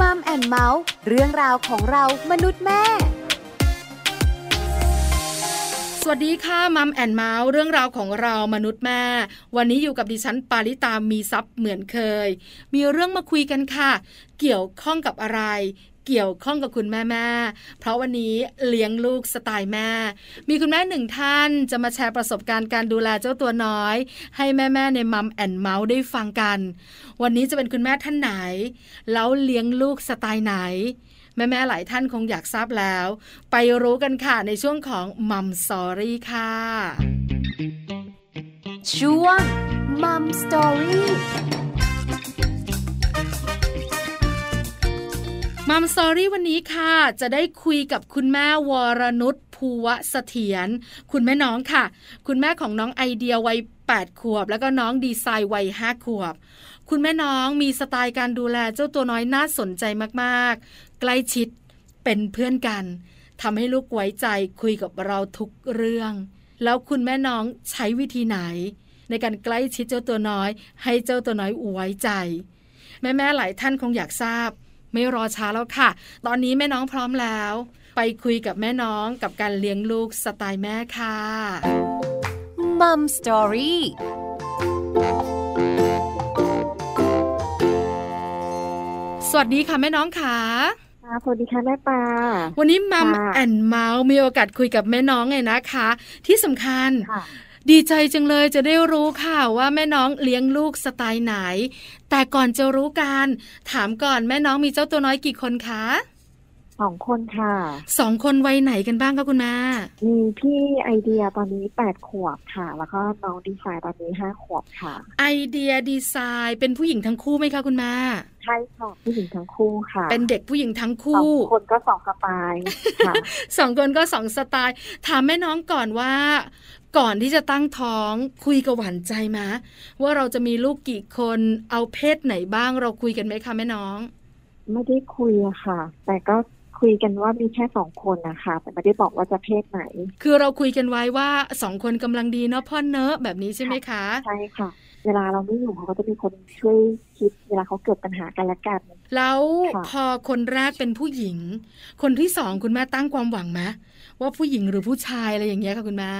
Mom and Mouth เรื่องราวของเรามนุษย์แม่สวัสดีค่ะ Mom and Mouth เรื่องราวของเรามนุษย์แม่ วันนี้อยู่กับดิฉันปาริตามีทรัพย์เหมือนเคย มีเรื่องมาคุยกันค่ะ เกี่ยวข้องกับอะไร เกี่ยวข้องกับคุณแม่แม่เพราะวันนี้เลี้ยงลูกสไตล์แม่ มีคุณแม่หนึ่งท่านจะมาแชร์ประสบการณ์การดูแลเจ้าตัวน้อย ให้แม่แม่ใน Mom and Mouth ได้ฟังกัน วันนี้จะเป็นคุณแม่ท่านไหน แล้วเลี้ยงลูกสไตล์ไหนแม่แม่ๆหลายท่านคงอยากทราบแล้ว ไปรู้กันค่ะในช่วงของ Mom Story ค่ะช่วง Mom Story Mom Story วันนี้ค่ะ จะได้คุยกับคุณแม่วรนุชภูวะเสถียรคุณแม่น้องค่ะ คุณแม่ของน้องไอเดียวัย8ขวบ แล้วก็น้องดีไซน์วัย5ขวบ คุณแม่น้องมีสไตล์การดูแลเจ้าตัวน้อยน่าสนใจมากๆ ใกล้ชิดเป็นเพื่อนกันทำให้ลูกไว้ใจคุยกับเราทุกเรื่อง แล้วคุณแม่น้องใช้วิธีไหน ในการใกล้ชิดเจ้าตัวน้อย ให้เจ้าตัวน้อยไว้ใจ แม่ๆหลายท่านคงอยากทราบ ไม่รอช้าแล้วค่ะ ตอนนี้แม่น้องพร้อมแล้ว ไปคุยกับแม่น้องกับการเลี้ยงลูกสไตล์แม่ค่ะมัมสตอรี่ วัสดีค่ะแม่น้องค่ะค่ะสวัสดีค่ะแม่ปลาวันนี้มัมค่ะแอนเมาส์มีโอกาสคุยกับแม่น้องไงนะคะ ที่สำคัญค่ะดีใจจังเลยจะได้รู้ค่ะว่าแม่น้องเลี้ยงลูกสไตล์ไหน แต่ก่อนจะรู้กันถามก่อนแม่น้องมีเจ้าตัวน้อยกี่คนคะ สองคนค่ะสองคนวัยไหนกันบ้างคะคุณแม่มีพี่ไอเดียตอนนี้แปดขวบค่ะ แล้วก็น้องดีไซน์ตอนนี้ห้าขวบค่ะ ไอเดียดีไซน์เป็นผู้หญิงทั้งคู่ไหมคะคุณแม่ใช่ค่ะผู้หญิงทั้งคู่ค่ะ เป็นเด็กผู้หญิงทั้งสอคู่งคนก็สองสไตล์ค่ะสองคนก็สองสไตล์ ถามแม่น้องก่อนว่า ก่อนที่จะตั้งท้องคุยกับหวานใจมาว่าเราจะมีลูกกี่คนเอาเพศไหนบ้างเราคุยกันไหมคะแม่น้อง ไม่ได้คุยอะค่ะ แต่ก็ คุยกันว่ามีแค่สองคนนะคะแต่ไม่ได้บอกว่าจะเพศไหน คือเราคุยกันไว้ว่าสองคนกำลังดีเนาะพ่อเนอะแบบนี้ใช่ไหมคะใช่ค่ะ เวลาเราไม่อยู่เขาก็จะมีคนช่วยคิดเวลาเขาเกิดปัญหากันและกันแล้วค่ะพอคนแรกเป็นผู้หญิง คนที่สองคุณแม่ตั้งความหวังไหมว่าผู้หญิงหรือผู้ชายอะไรอย่างเงี้ยค่ะคุณแม่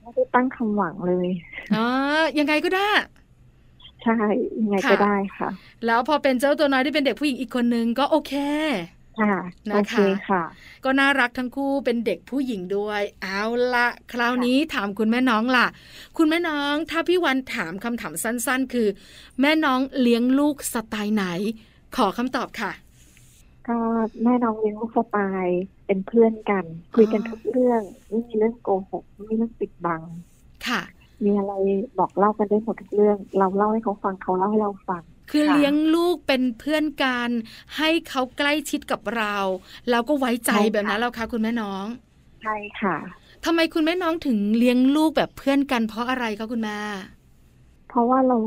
ไม่ได้ตั้งคำหวังเลยอ๋อยังไงก็ได้ใช่ยังไงค่ะก็ได้ค่ะ แล้วพอเป็นเจ้าตัวน้อยที่เป็นเด็กผู้หญิงอีกคนนึงก็โอเค ค่ะนะคะโอเคค่ะก็น่ารักทั้งคู่เป็นเด็กผู้หญิงด้วย เอาละคราวนี้ถามคุณแม่น้องล่ะ คุณแม่น้องถ้าพี่วันถามคำถามสั้น ๆ คือ แม่น้องเลี้ยงลูกสไตล์ไหน ขอคำตอบค่ะ ก็แม่น้องเลี้ยงลูกสไตล์เป็นเพื่อนกัน คุยกันอ๋อทุกเรื่องไม่มีเรื่องโกหกไม่มีเรื่องปิดบัง ค่ะ มีอะไรบอกเล่ากันได้หมดทุกเรื่อง เราเล่าให้เขาฟังเขาเล่าให้เราฟัง คือค่ะเลี้ยงลูกเป็นเพื่อนกันให้เขาใกล้ชิดกับเราแล้วก็ไว้ใจใช่ค่ะแบบนั้นแล้วคะคุณแม่น้อง ใช่ค่ะทำไมคุณแม่น้องถึงเลี้ยงลูกแบบเพื่อนกัน เพราะอะไรคะคุณแม่เพราะว่าเรา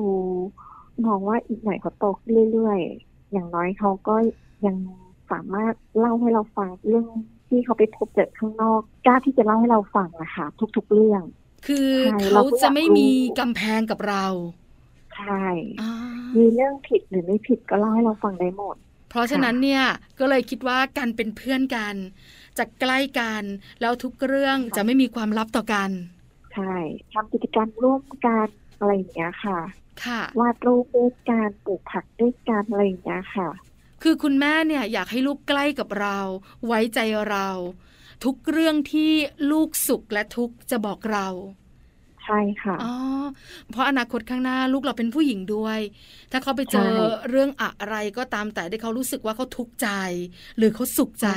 มองว่าอีกหน่อยเขาโตขึ้นเรื่อยๆอย่างน้อยเขาก็ยังสามารถเล่าให้เราฟังเรื่องที่เขาไปพบเจอข้างนอกกล้าที่จะเล่าให้เราฟังนะคะทุกๆเรื่อง คือใช่เขาเราก็อยากจะไม่มีรู้กำแพงกับเรา ใช่อ่ามีเรื่องผิดหรือไม่ผิดก็เล่าให้เราฟังได้หมด เพราะฉะนั้นเนี่ยก็เลยคิดว่าการเป็นเพื่อนกันจะใกล้กันแล้วทุกเรื่องค่ะจะไม่มีความลับต่อกัน ใช่ทำกิจกรรมร่วมกันอะไรอย่างเงี้ยค่ะ ค่ะวาดรูปด้วยกันปลูกผักด้วยกันอะไรอย่างเงี้ยค่ะ คือคุณแม่เนี่ยอยากให้ลูกใกล้กับเรา ไว้ใจเรา ทุกเรื่องที่ลูกสุขและทุกข์จะบอกเรา ใช่ค่ะอ๋อเพราะอนาคตข้างหน้าลูกเราเป็นผู้หญิงด้วย ถ้าเขาไปเจอใช่เรื่องอะไรก็ตามแต่ที่เขารู้สึกว่าเขาทุกข์ใจ หรือเขาสุขใจ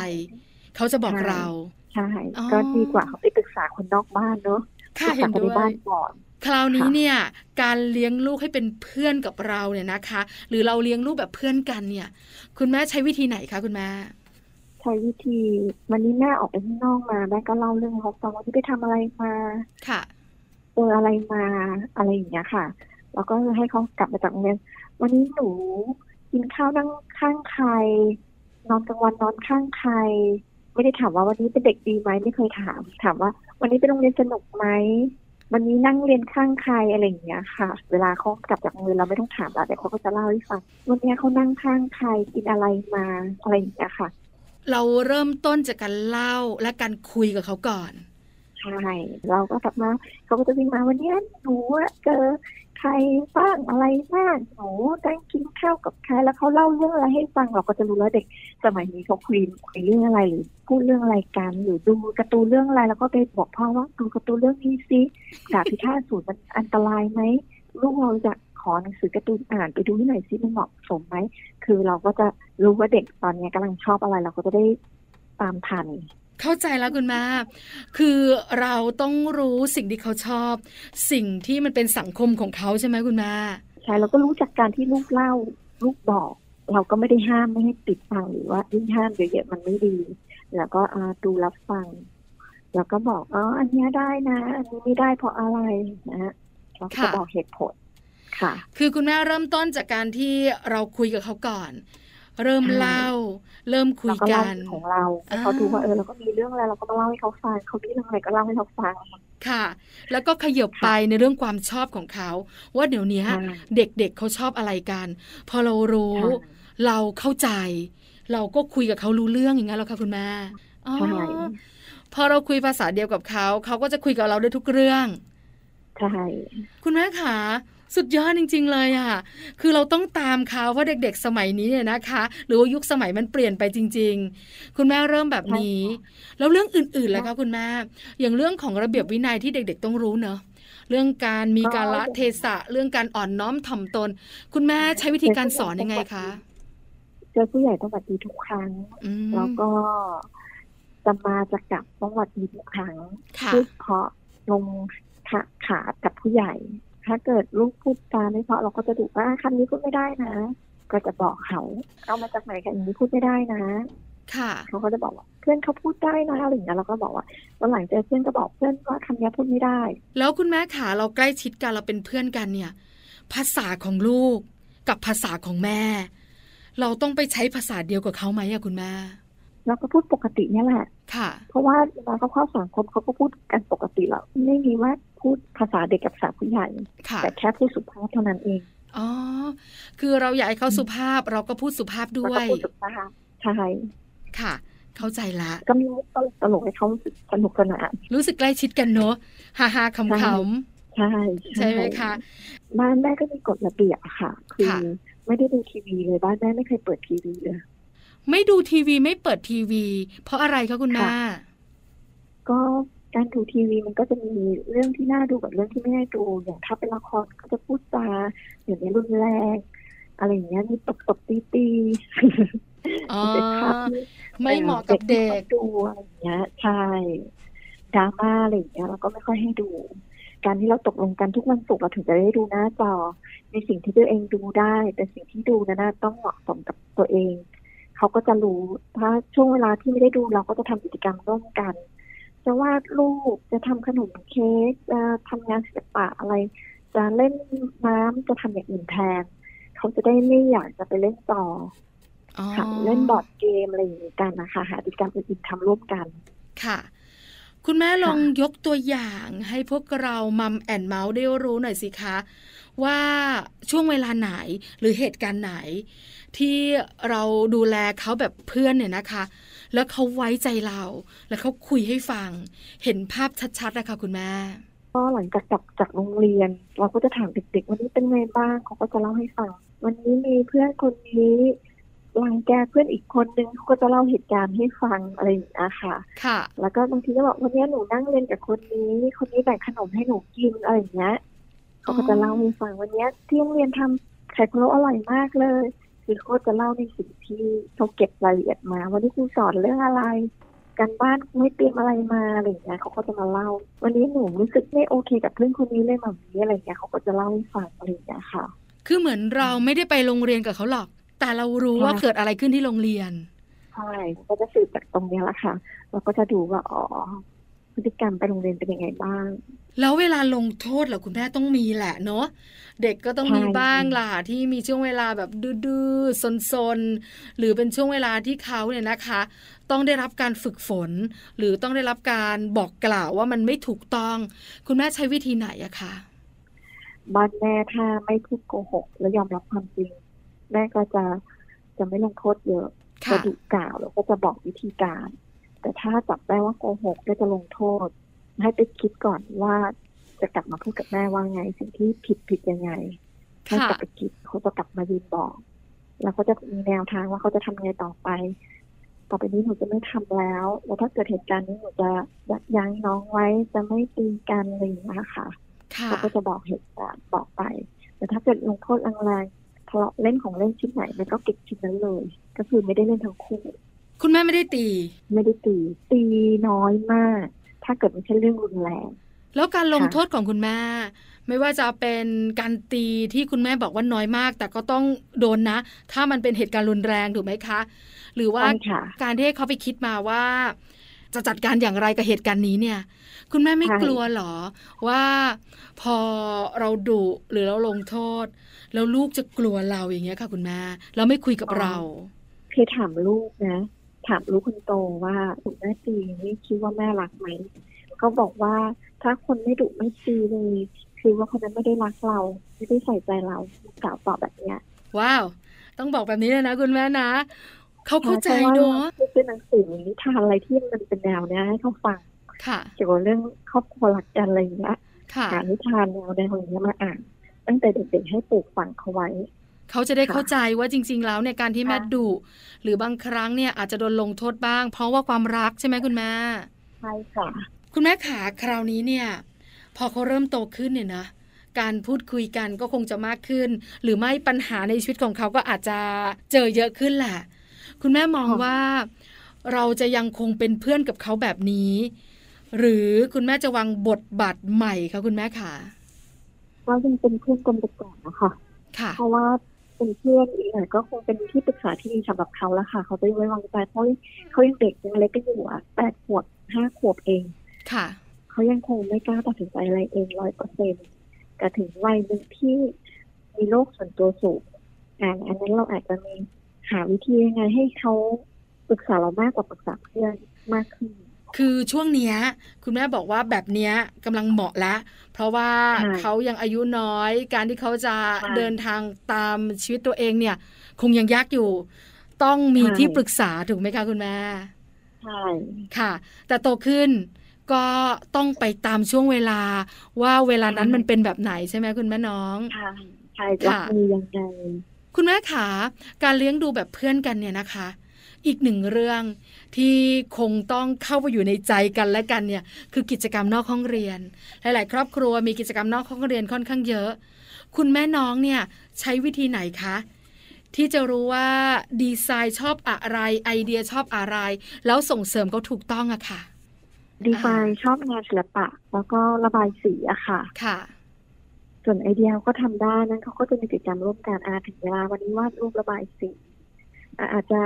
เขาจะบอกเราใช่อ๋อก็ดีกว่าเขาไปปรึกษาคนนอกบ้านเนอะค่ะปรึกเห็ษานคนด้ในวบ้ายนก่อนคราวนี้ค่ะเนี่ยการเลี้ยงลูกให้เป็นเพื่อนกับเราเนี่ยนะคะ หรือเราเลี้ยงลูกแบบเพื่อนกันเนี่ย คุณแม่ใช้วิธีไหนคะคุณแม่ใช้วิธีวันนี้แม่ออกไปข้างนอกมาแม่ก็เล่าเรื่องให้เขาฟังว่าที่ไปทำอะไรมาค่ะ เจออะไรมาอะไรอย่างเงี้ยค่ะ แล้วก็ให้เขากลับมาจากโรงเรียนวันนี้หนูกินข้าวนั่งข้างใคร นอนกลางวันนอนข้างใคร ไม่ได้ถามว่าวันนี้เป็นเด็กดีไหมไม่เคยถาม ถามว่า วันนี้ไปโรงเรียนสนุกไหมวันนี้นั่งเรียนข้างใครอะไรอย่างเงี้ยค่ะ เวลาเขากลับจากโรงเรียนเราไม่ต้องถามแล้วเดี๋ยวเขาก็จะเล่าให้ฟังวันนี้เขานั่งข้างใครกินอะไรมาอะไรอย่างเงี้ยค่ะ เราเริ่มต้นจากการเล่าและการคุยกับเขาก่อน ช่ เราก็กลับมาเขาก็จะวิ่งมาวันนี้หนูเจอใครบ้างอะไรบ้างหนูได้กินข้าวกับใครแล้วเขาเล่าเรื่องอะไรให้ฟังเราก็จะรู้แล้วเด็กสมัยนี้เขาคุยคุยเรื่องอะไรหรือพูดเรื่องอะไรกันหรือดูการ์ตูนเรื่องอะไร แล้วก็ไปบอกพ่อว่าดูการ์ตูนเรื่องนี้สิดาบพิฆาตสูตรมันอันตรายไหมลูกเราจะขอหนังสือการ์ตูนอ่านไปดูที่ไหนสิมันเหมาะสมไหมคือเราก็จะรู้ว่าเด็กตอนนี้กำลังชอบอะไร เราก็จะได้ตามทัน เข้าใจแล้วคุณแม่คือเราต้องรู้สิ่งที่เขาชอบ สิ่งที่มันเป็นสังคมของเขาใช่ไหมคุณแม่ใช่เราก็รู้จากการที่ลูกเล่าลูกบอก เราก็ไม่ได้ห้ามไม่ให้ติดฟังหรือว่ายิ่งห้ามเยอะๆมันไม่ดี แล้วก็อ่าดูรับฟัง แล้วก็บอกอ๋ออันเนี้ยได้นะ อันนี้ไม่ได้เพราะอะไรนะเราก็จะบอกเหตุผลค่ะ คือคุณแม่เริ่มต้นจากการที่เราคุยกับเขาก่อน เริ่มใช่เล่า เริ่มคุเรายก็กัเล่านของเราให้เขาอ่าดูว่าเออเราก็มีเรื่องอะไรเราก็มาเล่าให้เขาฟังเขามีเรื่องอะไรก็เล่าให้เขาฟังค่ะ แล้วก็ขยบไปในเรื่องความชอบของเขา ว่าเดี๋ยวนี้ใช่เด็กๆเขาชอบอะไรกัน พอเรารู้ใช่เราเข้าใจ เราก็คุยกับเขารู้เรื่องอย่างนั้นแล้วค่ะคุณแม่อ๋อใช่พอเราคุยภาษาเดียวกับเขา เขาก็จะคุยกับเราได้ทุกเรื่องใช่คุณแม่ขา สุดยอดจริง ๆ เลยอะ คือเราต้องตามเขาเพราะเด็ก ๆ สมัยนี้เนี่ยนะคะ หรือว่ายุคสมัยมันเปลี่ยนไปจริง ๆ คุณแม่เริ่มแบบนี้ แล้วเรื่องอื่นๆแล้วคะคุณแม่ อย่างเรื่องของระเบียบวินัยที่เด็ก ๆ ต้องรู้เนอะเรื่องการมีการละเทศะ เรื่องการอ่อนน้อมถ่อมตน คุณแม่ใช้วิธีการสอนยังไงคะเจอผู้ใหญ่ต้องสวัสดีทุกครั้งอืมแล้วก็จะมาจะกลับต้องสวัสดีทุกครั้งค่ะพูดเพราะลงขาขากับผู้ใหญ่ ถ้าเกิดลูกพูดจาไม่เพราะเราก็จะดูว่าคำนี้พูดไม่ได้นะ ก็จะบอกเขาเอามาจากไหนกันอย่างนี้พูดไม่ได้นะค่ะเขาก็จะบอกว่าเพื่อนเขาพูดได้นะอะไรอย่างเงี้ยเราก็บอกว่าวันหลังเจอเพื่อนก็บอกเพื่อนว่าคำนี้พูดไม่ได้ แล้วคุณแม่ขาเราใกล้ชิดกันเราเป็นเพื่อนกันเนี่ย ภาษาของลูกกับภาษาของแม่ เราต้องไปใช้ภาษาเดียวกับเขาไหมอะคุณแม่เราก็พูดปกติเนี่ยแหละ ค่ะ เพราะว่าเวลาเขาเข้าสังคมเขาก็พูดกันปกติแล้วไม่มีว่า พูดภาษาเด็กกับภาษาผู้ใหญ่ค่ะแต่แค่พูดสุภาพเท่านั้นเอง อ๋อ คือเราอยากให้เขาสุภาพเราก็พูดสุภาพด้แล้ววก็ยพูดสุภาพใช่ค่ะ เข้าใจละ ก็มีมุกตลกตลกให้เขารู้สึกสนุกสนานรู้สึกใกล้ชิดกันเนอะฮ่าฮ่าขำขใช่ำใช่ไหมคะบ้านแม่ก็มีกฎระเบียบอะค่ะ คือค่ะไม่ได้ดูทีวีเลยบ้านแม่ไม่เคยเปิดทีวีเลยไม่ดูทีวีไม่เปิดทีวี เพราะอะไรคะคุณแม่ค่ะก็ การดูทีวีมันก็จะมีเรื่องที่น่าดูกับเรื่องที่ไม่น่าดู อย่างถ้าเป็นละครก็จะพูดจาอย่างนี้รุนแรงอะไรอย่างเงี้ยมีตบตบตีตีอ๋อเป็นภาพไม่เหมาะกับเด็กดูอะไรอย่างเงี้ยใช่ดราม่าอะไรอย่างเงี้ยเราก็ไม่ค่อยให้ดู การที่เราตกลงกันทุกวันศุกร์เราถึงจะได้ดูหน้าจอในสิ่งที่ตัวเองดูได้ แต่สิ่งที่ดูนั้นนะต้องเหมาะสมกับตัวเอง เขาก็จะรู้ถ้าช่วงเวลาที่ไม่ได้ดูเราก็จะทำกิจกรรมร่วมกัน จะวาดรูปจะทำขนมเค้กจะทำงานศิลปะอะไร จะเล่นน้ำจะทำอย่างอื่นแทนเขาจะได้ไม่อยากจะไปเล่นจออ๋อค่ะเล่นบอร์ดเกมอะไรอย่างนี้กันนะคะหากิจกรรมอื่นๆทำร่วมกันค่ะ คุณแม่ลองยกตัวอย่างให้พวกเรามัมแอนเมาส์ได้รู้หน่อยสิคะ ว่าช่วงเวลาไหนหรือเหตุการณ์ไหน ที่เราดูแลเขาแบบเพื่อนเนี่ยนะคะ แล้วเขาไว้ใจเรา แล้วเขาคุยให้ฟัง เห็นภาพชัดๆนะคะคุณแม่ก็หลังจากกลับจากโรงเรียน เราก็จะถามเด็กๆ วันนี้เป็นไงบ้างเขาก็จะเล่าให้ฟัง วันนี้มีเพื่อนคนนี้รังแกเพื่อนอีกคนนึงเขาก็จะเล่าเหตุการณ์ให้ฟังอะไรอย่างเงี้ยค่ะ ค่ะ แล้วก็บางทีก็บอกวันนี้หนูนั่งเรียนกับคนนี้ คนนี้แบ่งขนมให้หนูกินอะไรอย่างเงี้ยเขาก็จะเล่าให้ฟังวันนี้ที่โรงเรียนทำไข่พะโล้อร่อยมากเลย คือเขาจะเล่าในสิ่งที่เขาเก็บรายละเอียดมา วันนี้ครูสอนเรื่องอะไรการบ้านไม่เตรียมอะไรมาอะไรอย่างเงี้ยเขาก็จะมาเล่า วันนี้หนูรู้สึกไม่โอเคกับเพื่อนคนนี้เลยแบบนี้อะไรอย่างเงี้ยเขาก็จะเล่าให้ฟังอะไรอย่างเงี้ยค่ะ คือเหมือนเราไม่ได้ไปโรงเรียนกับเขาหรอก แต่เรารู้ว่าค่ะเกิดอะไรขึ้นที่โรงเรียนใช่ก็จะสืบจากตรงเนี้ยแหละค่ะแล้วก็จะดูว่าอ๋อพฤติกรรมไปโรงเรียนเป็นยังไงบ้าง แล้วเวลาลงโทษเหรอคุณแม่ต้องมีแหละเนาะเด็กก็ต้องมีบ้างล่ะที่มีช่วงเวลาแบบดื้อๆซนๆหรือเป็นช่วงเวลาที่เขาเนี่ยนะคะ ต้องได้รับการฝึกฝน หรือต้องได้รับการบอกกล่าวว่ามันไม่ถูกต้อง คุณแม่ใช้วิธีไหนอะคะบ้านแม่ถ้าไม่พูดโกหก และยอมรับความจริง แม่ก็จะจะไม่ลงโทษเยอะจะดุกล่าวแล้วก็จะบอกวิธีการ แต่ถ้าจับได้ว่าโกหกก็จะลงโทษ ให้ไปคิดก่อนว่าจะกลับมาพูดกับแม่ว่าไง สิ่งที่ผิดผิดยังไงให้กลับไปคิดเขาจะกลับมายืนบอก แล้วเขาจะมีแนวทางว่าเขาจะทำไงต่อไป ต่อไปนี้หนูจะไม่ทำแล้ว แล้วถ้าเกิดเหตุการณ์นี้หนูจะยับยั้งน้องไว้จะไม่ตีกันเลยนะคะเขาก็จะบอกเหตุการณ์บอกไป แต่ถ้าเกิดลงโทษแรงๆทะเลาะเล่นของเล่นชิ้นไหนมันก็เก็บชิ้นนั้นเลย ก็คือไม่ได้เล่นทั้งคู่คุณแม่ไม่ได้ตี ไม่ได้ตี ตีน้อยมาก ถ้าเกิดไม่ใช่เรื่องรุนแรง แล้วการลงโทษของคุณแม่ ไม่ว่าจะเป็นการตีที่คุณแม่บอกว่าน้อยมาก แต่ก็ต้องโดนนะ ถ้ามันเป็นเหตุการณ์รุนแรงถูกไหมคะ หรือว่าการที่เขาไปคิดมาว่า จะจัดการอย่างไรกับเหตุการณ์นี้เนี่ย คุณแม่ไม่กลัวหรอ ว่าพอเราดุหรือเราลงโทษ แล้วลูกจะกลัวเราอย่างเงี้ยค่ะ คุณแม่แล้วไม่คุยกับเราเคยถามลูกนะ ถามลูกคนโตว่าคุณแม่ตีนี่คิดว่าแม่รักไหมเขาบอกว่าถ้าคนไม่ดุไม่ตีเลยคือว่าคนนั้นไม่ได้รักเราไม่ได้ใส่ใจเรากล่าวตอบแบบเนี้ยว้าว ต้องบอกแบบนี้เลยนะคุณแม่นะเขาเข้าใจเนาะเป็นหนังสือนิทานอะไรที่มันเป็นแนวเนี้ยให้เขาฟังเกี่ยวกับเรื่องครอบครัวหลักกันอะไรอย่างเงี้ยหานิทานแนวแนวอย่างเงี้ยมาอ่าน ตั้งแต่เด็กๆให้ปลูกฝังเขาไว้ เขาจะได้เข้าใจว่าจริง ๆ แล้วในการที่แม่ดุหรือบางครั้งเนี่ยอาจจะโดนลงโทษบ้าง เพราะว่าความรักใช่ไหมคุณแม่ใช่ค่ะ คุณแม่ขาคราวนี้เนี่ย พอเขาเริ่มโตขึ้นเนี่ยนะการพูดคุยกันก็คงจะมากขึ้น หรือไม่ปัญหาในชีวิตของเขาก็อาจจะเจอเยอะขึ้นแหละ คุณแม่มองว่า เราจะยังคงเป็นเพื่อนกับเขาแบบนี้ หรือคุณแม่จะวางบทบาทใหม่คะคุณแม่ขาก็ยังเป็นเพื่อนกันไปก่อนนะคะค่ะ เพราะว่า เป็นเพื่อนอีกหน่อยก็คงเป็นที่ปรึกษาที่ดีสำหรับเขาแล้วค่ะ เขาจะไว้วางใจเพราะเขายังเด็กยังเล็กก็อยู่อะแปดขวบห้าขวบเอง ค่ะ เขายังคงไม่กล้าตัดสินใจอะไรเองร้อยเปอร์เซ็นต์แต่ถึงวัยหนึ่งที่มีโรคส่วนตัวสูงอ่าอันนั้นเราอาจจะมีหาวิธียังไงให้เขาปรึกษาเรามากกว่าปรึกษาเพื่อนมากขึ้น คือช่วงเนี้ยคุณแม่บอกว่าแบบเนี้ยกำลังเหมาะแล้วเพราะว่าเขายังอายุน้อย การที่เขาจะเดินทางตามชีวิตตัวเองเนี่ย คงยังยากอยู่ ต้องมีที่ปรึกษาถูกไหมคะคุณแม่ใช่ค่ะ แต่โตขึ้นก็ต้องไปตามช่วงเวลาว่าเวลานั้นมันเป็นแบบไหนใช่ไหมคุณแม่น้องใช่ใช่รับมือยังไงคุณแม่ขาการเลี้ยงดูแบบเพื่อนกันเนี่ยนะคะ อีกหนึ่งเรื่องที่คงต้องเข้าไปอยู่ในใจกันและกันเนี่ยคือกิจกรรมนอกห้องเรียน หลาย ๆ ครอบครัวมีกิจกรรมนอกห้องเรียนค่อนข้างเยอะ คุณแม่น้องเนี่ยใช้วิธีไหนคะที่จะรู้ว่าดีไซน์ชอบอะไรไอเดียชอบอะไร แล้วส่งเสริมเขาถูกต้องอะค่ะ ดีไซน์ชอบงานศิลปะ แล้วก็ระบายสีอะค่ะค่ะ ส่วนไอเดียก็ทำได้นั้นเขาก็จะมีกิจกรรมร่วมกันอาถึงเวลาวันนี้วาดรูประบายสีอาจจะ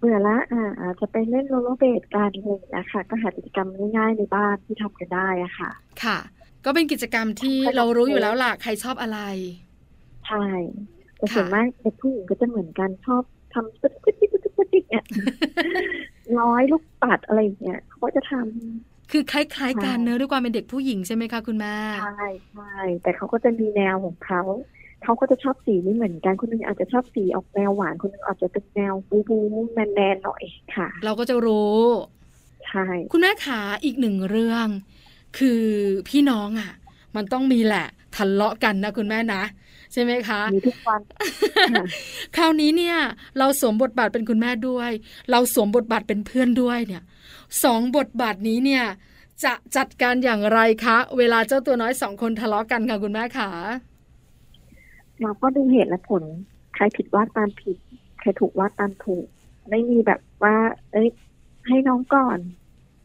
เบื่อละอ่าอาจจะไปเล่นโรลเลอร์เบดกันอะไรอย่างเงี้ยค่ะ ก็หากิจกรรมง่ายๆในบ้านที่ทำกันได้อะค่ะ ค่ะ ก็เป็นกิจกรรมที่เรารู้อยู่แล้วล่ะใครชอบอะไร ใช่แต่ส่วนมากเด็กผู้หญิงก็จะเหมือนกันชอบทำปึ๊ดปึ๊ดปึ๊ดปึ๊ดปึ๊ดเนี่ยร้อยลูกปัดอะไรอย่างเงี้ยเขาจะทำคือคล้ายๆกันเนอะด้วยความเป็นเด็กผู้หญิงใช่ไหมคะคุณแม่ใช่ใช่แต่เขาก็จะมีแนวของเขา เขาก็จะชอบสีไม่เหมือนกัน คนนึงอาจจะชอบสีออกแนวหวาน คนนึงอาจจะเป็นแนวบูบูแมนแมนหน่อยค่ะ เราก็จะรู้ใช่คุณแม่ขาอีกหนึ่งเรื่อง คือพี่น้องอะ มันต้องมีแหละทะเลาะกันนะคุณแม่นะใช่ไหมคะมีทุกวัน คราวนี้เนี่ย เราสวมบทบาทเป็นคุณแม่ด้วย เราสวมบทบาทเป็นเพื่อนด้วยเนี่ยสองบทบาทนี้เนี่ย จะจัดการอย่างไรคะ เวลาเจ้าตัวน้อยสองคนทะเลาะกันค่ะคุณแม่ขา เราก็ดูเหตุและผล ใครผิดว่าตามผิด ใครถูกว่าตามถูก ไม่มีแบบว่า เอ้ย ให้น้องก่อน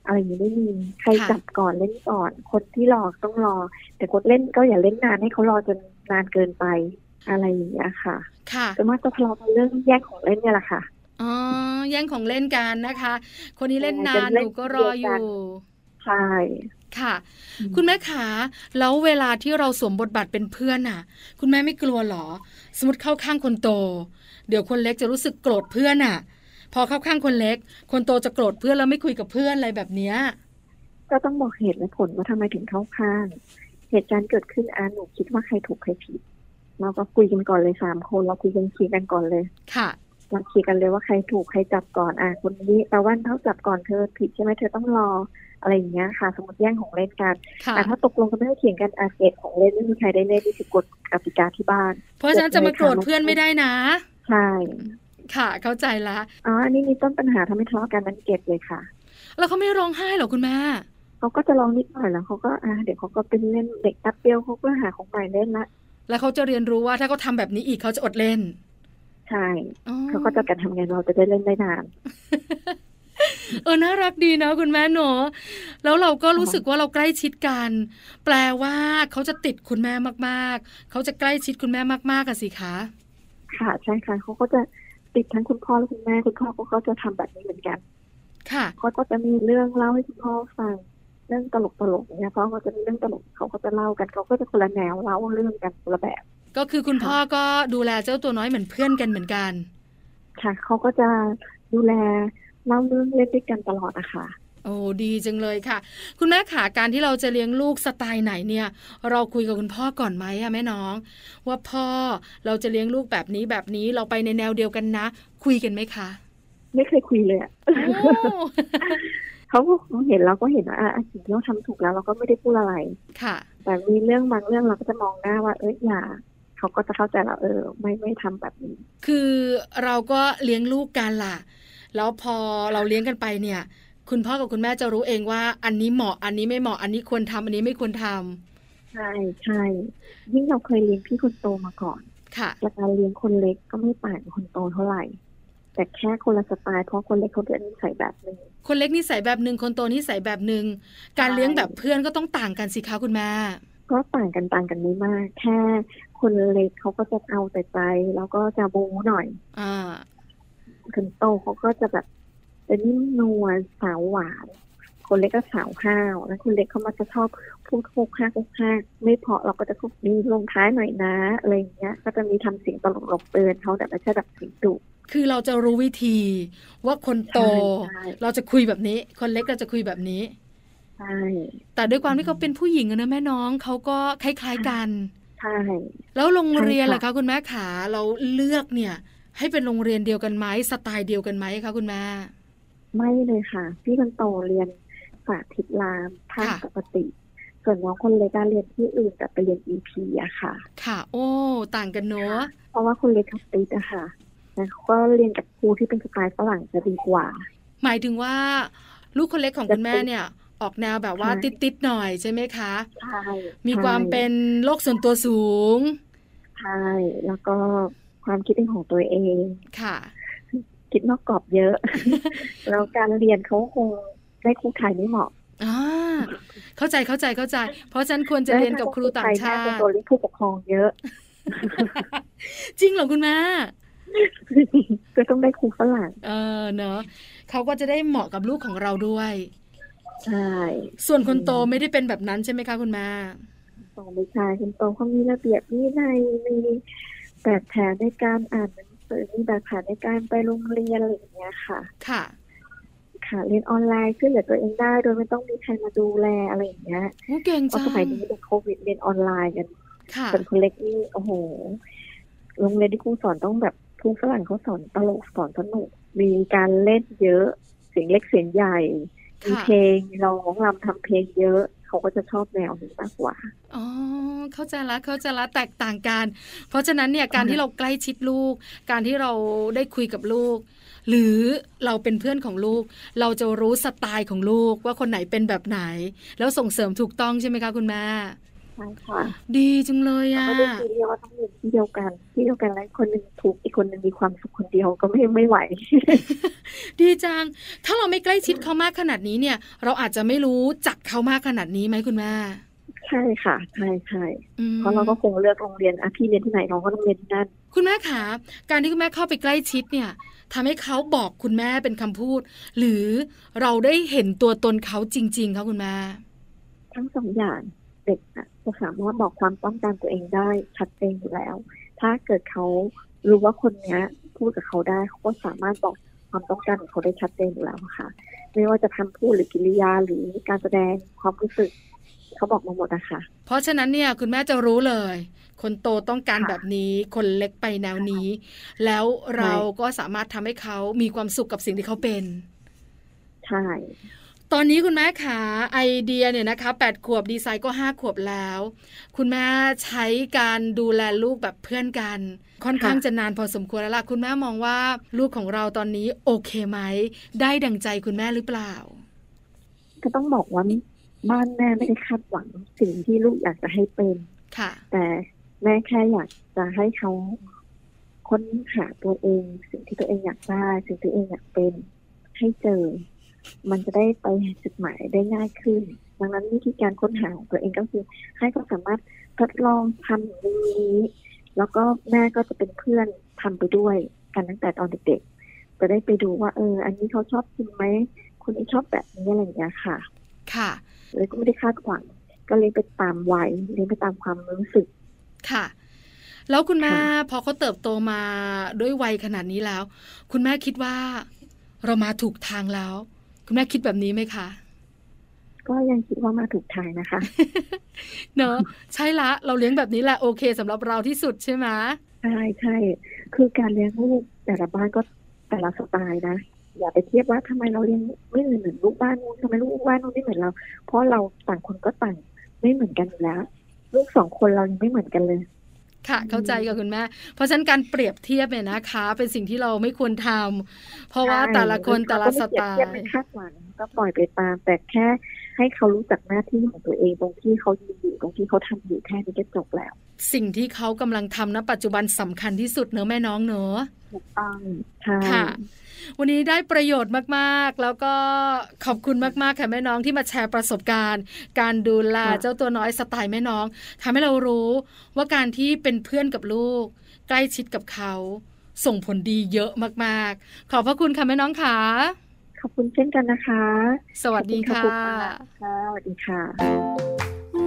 อะไรอย่างนี้ไม่มี ใครจับก่อนเล่นก่อน คนที่รอต้องรอ แต่คนเล่นก็อย่าเล่นนานให้เขารอจนนานเกินไป อะไรอย่างเงี้ยค่ะ ค่ะแต่ว่าจะทะเลาะกันเรื่องแย่งของเล่นเนี่ยแหละค่ะอ๋อแย่งของเล่นกันนะคะ คนนี้เล่นนานหนูก็รออยู่ ใช่ ค่ะ คุณแม่ขาแล้วเวลาที่เราสวมบทบาทเป็นเพื่อนน่ะ คุณแม่ไม่กลัวหรอ สมมติเข้าข้างคนโต เดี๋ยวคนเล็กจะรู้สึกโกรธเพื่อนน่ะ พอเข้าข้างคนเล็ก คนโตจะโกรธเพื่อนแล้วไม่คุยกับเพื่อนอะไรแบบเนี้ยก็ต้องบอกเหตุและผลว่าทำไมถึงเข้าข้าง เหตุการณ์เกิดขึ้นอาหนูคิดว่าใครถูกใครผิดเราก็คุยกันก่อนเลยสามคนเราคุยกันเคลียร์กันก่อนเลย ค่ะเราเคลียร์กันเลยว่าใครถูกใครจับก่อนอะคนนี้ตะวันเท่าจับก่อนเธอผิดใช่ไหมเธอต้องรอ อะไรอย่างเงี้ยค่ะ สมมติแย่งของเล่นกันค่ะอะถ้าตกลงกันไม่ได้เถียงกันอาเกตของเล่นไม่มีใครได้เล่นนี่คือกฎกติกาที่บ้าน เพราะฉะนั้นจะมาโกรธเพื่อนไม่ได้นะ ใช่ ค่ะ เข้าใจละอ๋ออันนี้มีต้นปัญหาทำให้ทะเลาะกันนั้นเก็บเลยค่ะ แล้วเขาไม่ร้องไห้เหรอคุณแม่เขาก็จะลองนิดหน่อยแล้วเขาก็อ่าเดี๋ยวเขาก็เป็นเล่นเด็กแป๊บเดียวเขาก็หาของใหม่เล่นละแล้วเขาจะเรียนรู้ว่าถ้าเขาทำแบบนี้อีกเขาจะอดเล่น ใช่อ๋อเขาก็จะกันทำไงเราจะได้เล่นได้นาน เออน่ารักดีนะคุณแม่เนอะแล้วเราก็รู้สึกว่าเราใกล้ชิดกัน แปลว่าเขาจะติดคุณแม่มากๆ เขาจะใกล้ชิดคุณแม่มากๆกันสิคะ ค่ะใช่ค่ะเขาก็จะติดทั้งคุณพ่อและคุณแม่คุณพ่อเขาก็จะทำแบบนี้เหมือนกัน ค่ะเขาก็จะมีเรื่องเล่าให้คุณพ่อฟังเรื่องตลกตลกๆเนี่ยเพราะเขาจะมีเรื่องตลกเขาก็จะเล่ากันเขาก็จะคนละแนวเล่าเรื่องกันคนละแบบ ก็คือคุณพ่อก็ดูแลเจ้าตัวน้อยเหมือนเพื่อนกันเหมือนกัน ค่ะเขาก็จะดูแล เล่าเรื่องเล่นด้วยกันตลอดอะค่ะโอ้ดีจังเลยค่ะ คุณแม่ขาการที่เราจะเลี้ยงลูกสไตล์ไหนเนี่ย เราคุยกับคุณพ่อก่อนไหมอะแม่น้อง ว่าพ่อเราจะเลี้ยงลูกแบบนี้แบบนี้เราไปในแนวเดียวกันนะ คุยกันไหมคะ ไม่เคยคุยเลยอะโอ้เขาก็เห็นเราก็เห็นว่าอะสิ่งที่เราทำถูกแล้ว เราก็ไม่ได้พูดอะไรค่ะ แต่มีเรื่องบางเรื่องเราก็จะมองหน้าว่าเอ้ยอย่าเขาก็จะเข้าใจเราเออ ไม่ไม่ทำแบบนี้ คือเราก็เลี้ยงลูกกันล่ะ แล้วพอเราเลี้ยงกันไปเนี่ย คุณพ่อกับคุณแม่จะรู้เองว่า อันนี้เหมาะอันนี้ไม่เหมาะอันนี้ควรทำอันนี้ไม่ควรทำใช่ใช่ยิ่งเราเคยเลี้ยงพี่คนโตมาก่อน ค่ะและการเลี้ยงคนเล็กก็ไม่ต่างกับคนโตเท่าไหร่ แต่แค่คนละสไตล์เพราะคนเล็กเขาเรียนนิสัยแบบหนึ่งคนเล็กนิสัยแบบหนึ่งคนโตนิสัยแบบหนึ่งการเลี้ยงแบบเพื่อนก็ต้องต่างกันสิคะคุณแม่ก็ต่างกันต่างกันไม่มาก แค่คนเล็กเขาก็จะเอาแต่ใจ แล้วก็จะบูหน่อย อ่า คนโตเขาก็จะแบบเป็นนิ่มนวลสาวหวานคนเล็กก็สาวห้าวแล้วคนเล็กเขามาจะชอบพูดโคกห้ากโคกห้ากไม่เพราะเราก็จะพูดมีลงท้ายหน่อยนะอะไรอย่างเงี้ย ก็จะมีทำเสียงตลกหลบเตือนเขาแต่ไม่ใช่แบบเสียงดุคือเราจะรู้วิธีว่าคนโตใช่เราจะคุยแบบนี้ คนเล็กเราจะคุยแบบนี้ใช่แต่ด้วยความที่เขาเป็นผู้หญิงอะนะแม่น้องเขาก็คล้ายๆกันใช่แล้วโรงเรียนใช่ค่ะล่ะคะคุณแม่ขาเราเลือกเนี่ย ให้เป็นโรงเรียนเดียวกันไหมสไตล์เดียวกันไหมคะคุณแม่ไม่เลยค่ะ พี่คนโตเรียนสาธิตรามภาคค่ะปกติ ส่วนน้องคนเล็กก็เรียนที่อื่นแต่ไปเรียน EP อะค่ะ ค่ะ โอ้ ต่างกันเนอะเพราะว่าคนเล็กเขาติดอะค่ะแต่เขาก็เรียนกับครูที่เป็นสไตล์ฝรั่งจะดีกว่า หมายถึงว่า ลูกคนเล็กของคุณแม่เนี่ย ออกแนวแบบว่าใช่ติดๆหน่อยใช่ไหมคะใช่มีความเป็นโลกส่วนตัวสูงใช่แล้วก็ ความคิดเป็นของตัวเอง ค่ะ คิดนอกกรอบเยอะ แล้วการเรียนเขาคงได้ครูไทยไม่เหมาะอ่าเข้าใจเข้าใจเข้าใจ เพราะฉะนันควรจะเรียนกับครูต่างชาได้ติตัวเรียนผู้ปกครองเยอะ จริงเหรอคุณแม่ก็ต้องได้ครูฝรั่งเออเนอะเขาก็จะได้เหมาะกับลูกของเราด้วยใช่ส่วนคนโตไม่ได้เป็นแบบนั้นใช่ไหมคะคุณแม่สองวิชาคุณโตเขามีระเบียบวินัยมี แบบแผนในการอ่านหนังสือมีแบบแผนในการไปโรงเรียนอะไรอย่างเงี้ยค่ะ ค่ะ ค่ะ เรียนออนไลน์ช่วยเหลือตัวเองได้ โดยไม่ต้องมีใครมาดูแลอะไรอย่างเงี้ยโอ้เก่งเพราะจัสงมัยนี้เด็กโควิดเรียนออนไลน์กันค่ะส่วนคนเล็กนี่โอ้โหโรงเรียนที่ครูสอนต้องแบบครูฝรั่งเขาสอนตลกสอนสนุกมีการเล่นเยอะ เสียงเล็กเสียงใหญ่มีค่ะเพลงมีร้องรำทำเพลงเยอะ เขาก็จะชอบแนวนี้มากกว่าอ๋อเข้าใจละเข้าใจละแตกต่างกัน เพราะฉะนั้นเนี่ยการที่เราใกล้ชิดลูก การที่เราได้คุยกับลูก หรือเราเป็นเพื่อนของลูก เราจะรู้สไตล์ของลูกว่าคนไหนเป็นแบบไหน แล้วส่งเสริมถูกต้องใช่ไหมคะคุณแม่ ใช่ค่ะดีจังเลยแล้วอะก็ได้ทีเดียวว่าต้องเรียนที่เดียวกัน ที่เดียวกันแล้วคนหนึ่งถูกอีกคนหนึ่งมีความสุขคนเดียวก็ไม่ไม่ไหว ดีจัง ถ้าเราไม่ใกล้ชิดเขามากขนาดนี้เนี่ย เราอาจจะไม่รู้จักเขามากขนาดนี้ไหมคุณแม่ใช่ค่ะใช่ใช่อืมเพราะเราก็คงเลือกโรงเรียนอะพี่เรียนที่ไหนน้องก็ต้องเรียนที่นั่นคุณแม่คะการที่คุณแม่เข้าไปใกล้ชิดเนี่ยทำให้เขาบอกคุณแม่เป็นคำพูด หรือเราได้เห็นตัวตนเขาจริง ๆคะคุณแม่ทั้งสองอย่างเด็กอะ จะสามารถบอกความต้องการตัวเองได้ชัดเจนอยู่แล้ว ถ้าเกิดเขารู้ว่าคนเนี้ยพูดกับเขาได้เขาก็สามารถบอกความต้องการของเขาได้ชัดเจนอยู่แล้วค่ะ ไม่ว่าจะทำพูดหรือกิริยาหรือการแสดงความรู้สึกเขาบอกมาหมดนะคะเพราะฉะนั้นเนี่ยคุณแม่จะรู้เลย คนโตต้องการค่ะแบบนี้ คนเล็กไปแนวนี้ แล้วเราก็สามารถทำให้เขามีความสุขกับสิ่งที่เขาเป็น ใช่ ตอนนี้คุณแม่ขาไอเดียเนี่ยนะคะแปดขวบดีไซน์ก็ห้าขวบแล้ว คุณแม่ใช้การดูแลลูกแบบเพื่อนกัน ค่อนข้างจะนานพอสมควรแล้วล่ะคุณแม่มองว่าลูกของเราตอนนี้โอเคไหม ได้ดังใจคุณแม่หรือเปล่า ก็ต้องบอกว่าบ้านแม่ไม่ได้คาดหวังสิ่งที่ลูกอยากจะให้เป็นค่ะ แต่แม่แค่อยากจะให้เขาค้นหาตัวเอง สิ่งที่ตัวเองอยากได้ สิ่งที่ตัวเองอยากเป็นให้เจอ มันจะได้ไปจุดหมายได้ง่ายขึ้น ดังนั้นวิธีการค้นหาของตัวเองก็คือ ให้เขาสามารถทดลองทำอย่างนี้ แล้วก็แม่ก็จะเป็นเพื่อนทำไปด้วยกันตั้งแต่ตอนเด็กๆ จะได้ไปดูว่าเออ อันนี้เขาชอบกินไหมคนนี้ชอบแบบนี้อะไรอย่างเงี้ยค่ะ ค่ะเลยก็ไม่ได้คาดหวังก็เลยไปตามวัยเลี้ยงไปตามความรู้สึก ค่ะ แล้วคุณแม่ค่ะพอเขาเติบโตมาด้วยวัยขนาดนี้แล้ว คุณแม่คิดว่าเรามาถูกทางแล้ว คุณแม่คิดแบบนี้ไหมคะ ก็ยังคิดว่ามาถูกทางนะคะ เนอะใช่ละเราเลี้ยงแบบนี้แหละโอเคสำหรับเราที่สุดใช่ไหมใช่ใช่คือการเลี้ยงลูกแต่ละบ้านก็แต่ละสไตล์นะอย่าไปเทียบว่าทำไมเราเลี้ยงไม่เหมือนเหมือนลูกบ้านนู้นทำไมลูกบ้านนู้นไม่เหมือนเรา เพราะเราต่างคนก็ต่างไม่เหมือนกันอยู่แล้ว ลูกสองคนเรายังไม่เหมือนกันเลย ค่ะ เข้าใจกับคุณแม่ เพราะฉะนั้นการเปรียบเทียบเนี่ยนะคะ เป็นสิ่งที่เราไม่ควรทำเพราะว่าใช่แต่ละคนแต่ละสไตเราก็ไม่เปรียบเทียบล์ไม่คาดหวังก็ปล่อยไปตามแต่แค่ ให้เขารู้จักหน้าที่ของตัวเองตรงที่เขายืนอยู่ตรงที่เขาทำอยู่แค่นี้ก็จบแล้ว สิ่งที่เขากำลังทำณปัจจุบันสำคัญที่สุดเนอะแม่น้องเนอะถูกต้องใช่ค่ะ วันนี้ได้ประโยชน์มากๆ แล้วก็ขอบคุณมากๆค่ะแม่น้องที่มาแชร์ประสบการณ์ การดูแลเจ้าตัวน้อยสไตล์แม่น้องทำให้เรารู้ว่าการที่เป็นเพื่อนกับลูก ใกล้ชิดกับเขาส่งผลดีเยอะมากๆ ขอบพระคุณค่ะแม่น้องค่ะข อบคุณเช่นกันนะคะ สวัสดีค่ะขอบณค่ะค่ะสวัสดีค่ะ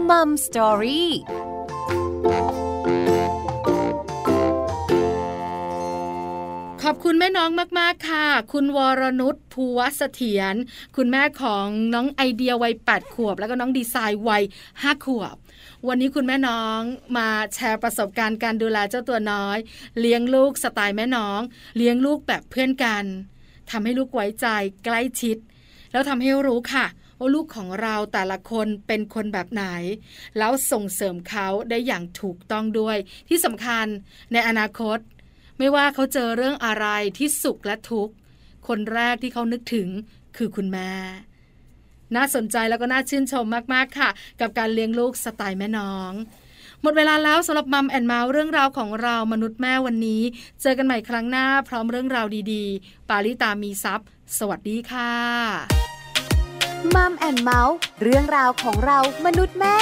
มัมสตอรี่ขอบคุณแม่น้องมาก ๆ ค่ะ คุณวรนุชภูวเสถียร คุณแม่ของน้องไอเดียวัย 8 ขวบ แล้วก็น้องดีไซน์วัย 5 ขวบ วันนี้คุณแม่น้องมาแชร์ประสบการณ์การดูแลเจ้าตัวน้อย เลี้ยงลูกสไตล์แม่น้อง เลี้ยงลูกแบบเพื่อนกัน ทำให้ลูกไว้ใจใกล้ชิด แล้วทำให้รู้ค่ะว่าลูกของเราแต่ละคนเป็นคนแบบไหน แล้วส่งเสริมเขาได้อย่างถูกต้องด้วย ที่สำคัญในอนาคต ไม่ว่าเขาเจอเรื่องอะไรที่สุขและทุกข์ คนแรกที่เขานึกถึงคือคุณแม่ น่าสนใจแล้วก็น่าชื่นชมมาก ๆ ค่ะ กับการเลี้ยงลูกสไตล์แม่น้อง หมดเวลาแล้วสำหรับ Mom and Mouth เรื่องราวของเรามนุษย์แม่วันนี้ เจอกันใหม่ครั้งหน้าพร้อมเรื่องราวดีๆ ปาริตามีทรัพย์สวัสดีค่ะ Mom and Mouth เรื่องราวของเรามนุษย์แม่